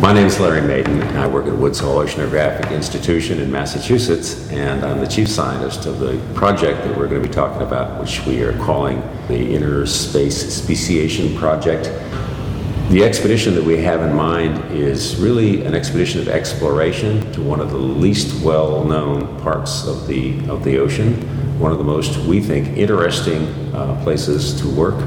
My name is Larry Madin. I work at Woods Hole Oceanographic Institution in Massachusetts, and I'm the chief scientist of the project that we're going to be talking about, which we are calling the Inner Space Speciation Project. The expedition that we have in mind is really an expedition of exploration to one of the least well-known parts of the of the ocean, one of the most, we think, interesting uh, places to work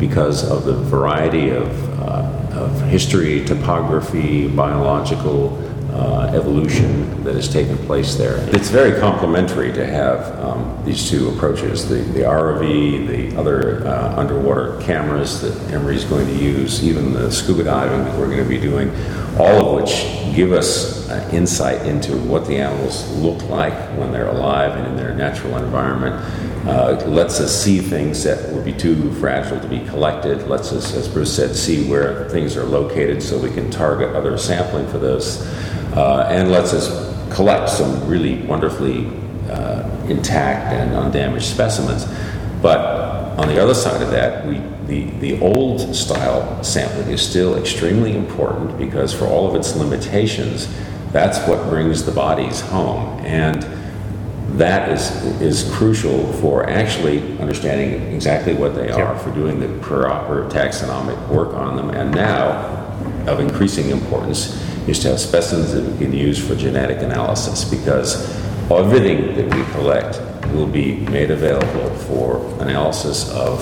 because of the variety of, uh, of history, topography, biological uh, evolution that has taken place there. It's very complementary to have um, these two approaches the, the ROV, the other uh, underwater cameras that Emory is going to use, even the scuba diving that we're going to be doing, all of which give us uh, insight into what the animals look like when they're alive and in their natural environment uh, lets us see things that would be too fragile to be collected, lets us, as Bruce said, see where things are located so we can target other sampling for those, uh, and lets us collect some really wonderfully uh, intact and undamaged specimens. But on the other side of that, we, the, the old style sampling is still extremely important because, for all of its limitations, that's what brings the bodies home. And that is, is crucial for actually understanding exactly what they are, for doing the proper taxonomic work on them, and now, of increasing importance, is to have specimens that we can use for genetic analysis because everything that we collect will be made available for analysis of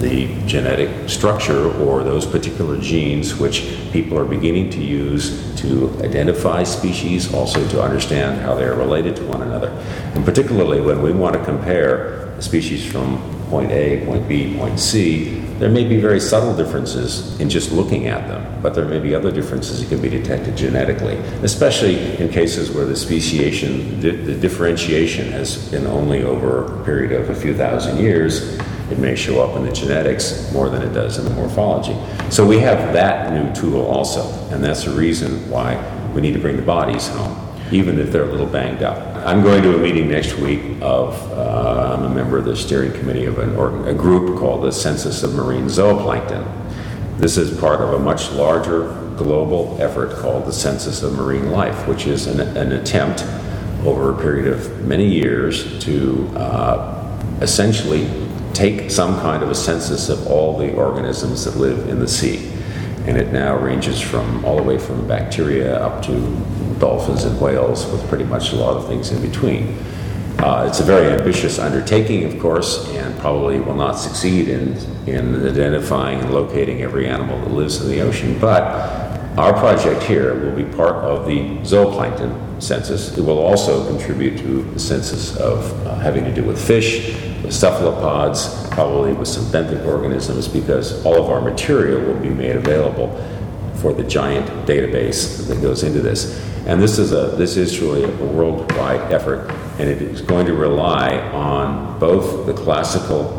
the genetic structure or those particular genes which people are beginning to use to identify species, also to understand how they are related to one another. And particularly when we want to compare species from point A, point B, point C, there may be very subtle differences in just looking at them, but there may be other differences that can be detected genetically, especially in cases where the speciation, the differentiation has been only over a period of a few thousand years it may show up in the genetics more than it does in the morphology. So we have that new tool also, and that's the reason why we need to bring the bodies home, even if they're a little banged up. I'm going to a meeting next week of, uh, I'm a member of the steering committee of an, organ, a group called the Census of Marine Zooplankton. This is part of a much larger global effort called the Census of Marine Life, which is an, an attempt over a period of many years to uh, essentially take some kind of a census of all the organisms that live in the sea. And it now ranges from all the way from bacteria up to dolphins and whales, with pretty much a lot of things in between. Uh, it's a very ambitious undertaking, of course, and probably will not succeed in, in identifying and locating every animal that lives in the ocean. But our project here will be part of the zooplankton census. It will also contribute to the census of uh, having to do with fish, cephalopods, probably with some benthic organisms, because all of our material will be made available for the giant database that goes into this. And this is a this is truly a worldwide effort, and it is going to rely on both the classical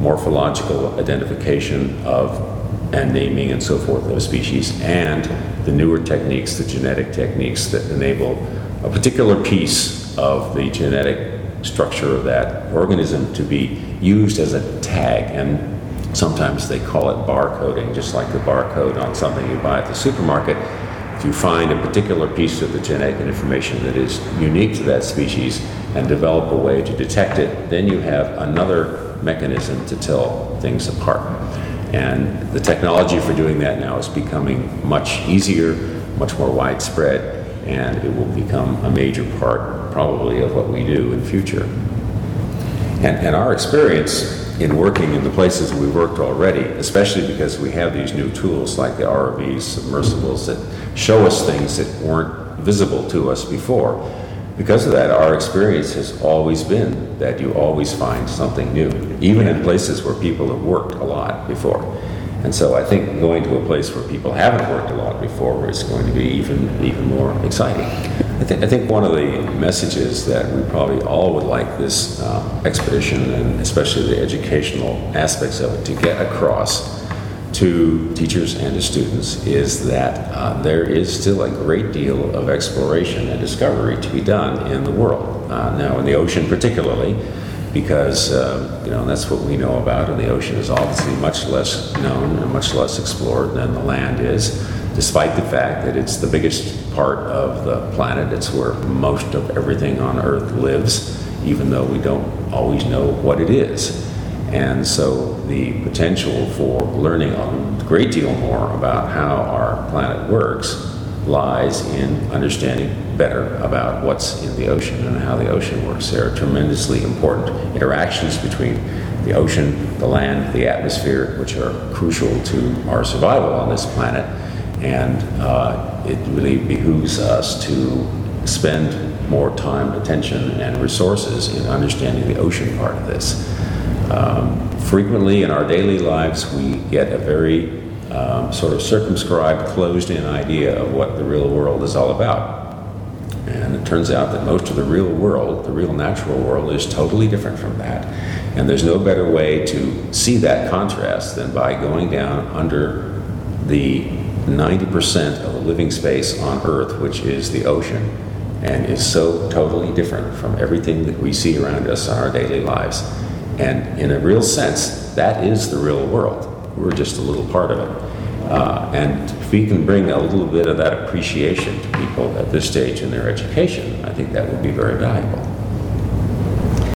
morphological identification of and naming and so forth of species, and the newer techniques, the genetic techniques that enable a particular piece of the genetic structure of that organism to be used as a tag. And sometimes they call it barcoding, just like the barcode on something you buy at the supermarket. If you find a particular piece of the genetic information that is unique to that species and develop a way to detect it, then you have another mechanism to tell things apart. And the technology for doing that now is becoming much easier, much more widespread, and it will become a major part, probably, of what we do in future. And, and our experience in working in the places we worked already, especially because we have these new tools like the ROVs, submersibles, that show us things that weren't visible to us before because of that, our experience has always been that you always find something new, even in places where people have worked a lot before. And so I think going to a place where people haven't worked a lot before is going to be even even more exciting. I, th- I think one of the messages that we probably all would like this uh, expedition, and especially the educational aspects of it, to get across to teachers and to students is that uh, there is still a great deal of exploration and discovery to be done in the world. Uh, now, in the ocean, particularly, because uh, you know that's what we know about, and the ocean is obviously much less known and much less explored than the land is. Despite the fact that it's the biggest part of the planet. It's where most of everything on Earth lives, even though we don't always know what it is. And so the potential for learning a great deal more about how our planet works lies in understanding better about what's in the ocean and how the ocean works. There are tremendously important interactions between the ocean, the land, the atmosphere, which are crucial to our survival on this planet. And uh, it really behooves us to spend more time, attention, and resources in understanding the ocean part of this. Um, frequently in our daily lives, we get a very um, sort of circumscribed, closed in idea of what the real world is all about. And it turns out that most of the real world, the real natural world, is totally different from that. And there's no better way to see that contrast than by going down under the 90% of the living space on Earth, which is the ocean, and is so totally different from everything that we see around us in our daily lives. And in a real sense, that is the real world. We're just a little part of it. Uh, and if we can bring a little bit of that appreciation to people at this stage in their education, I think that would be very valuable.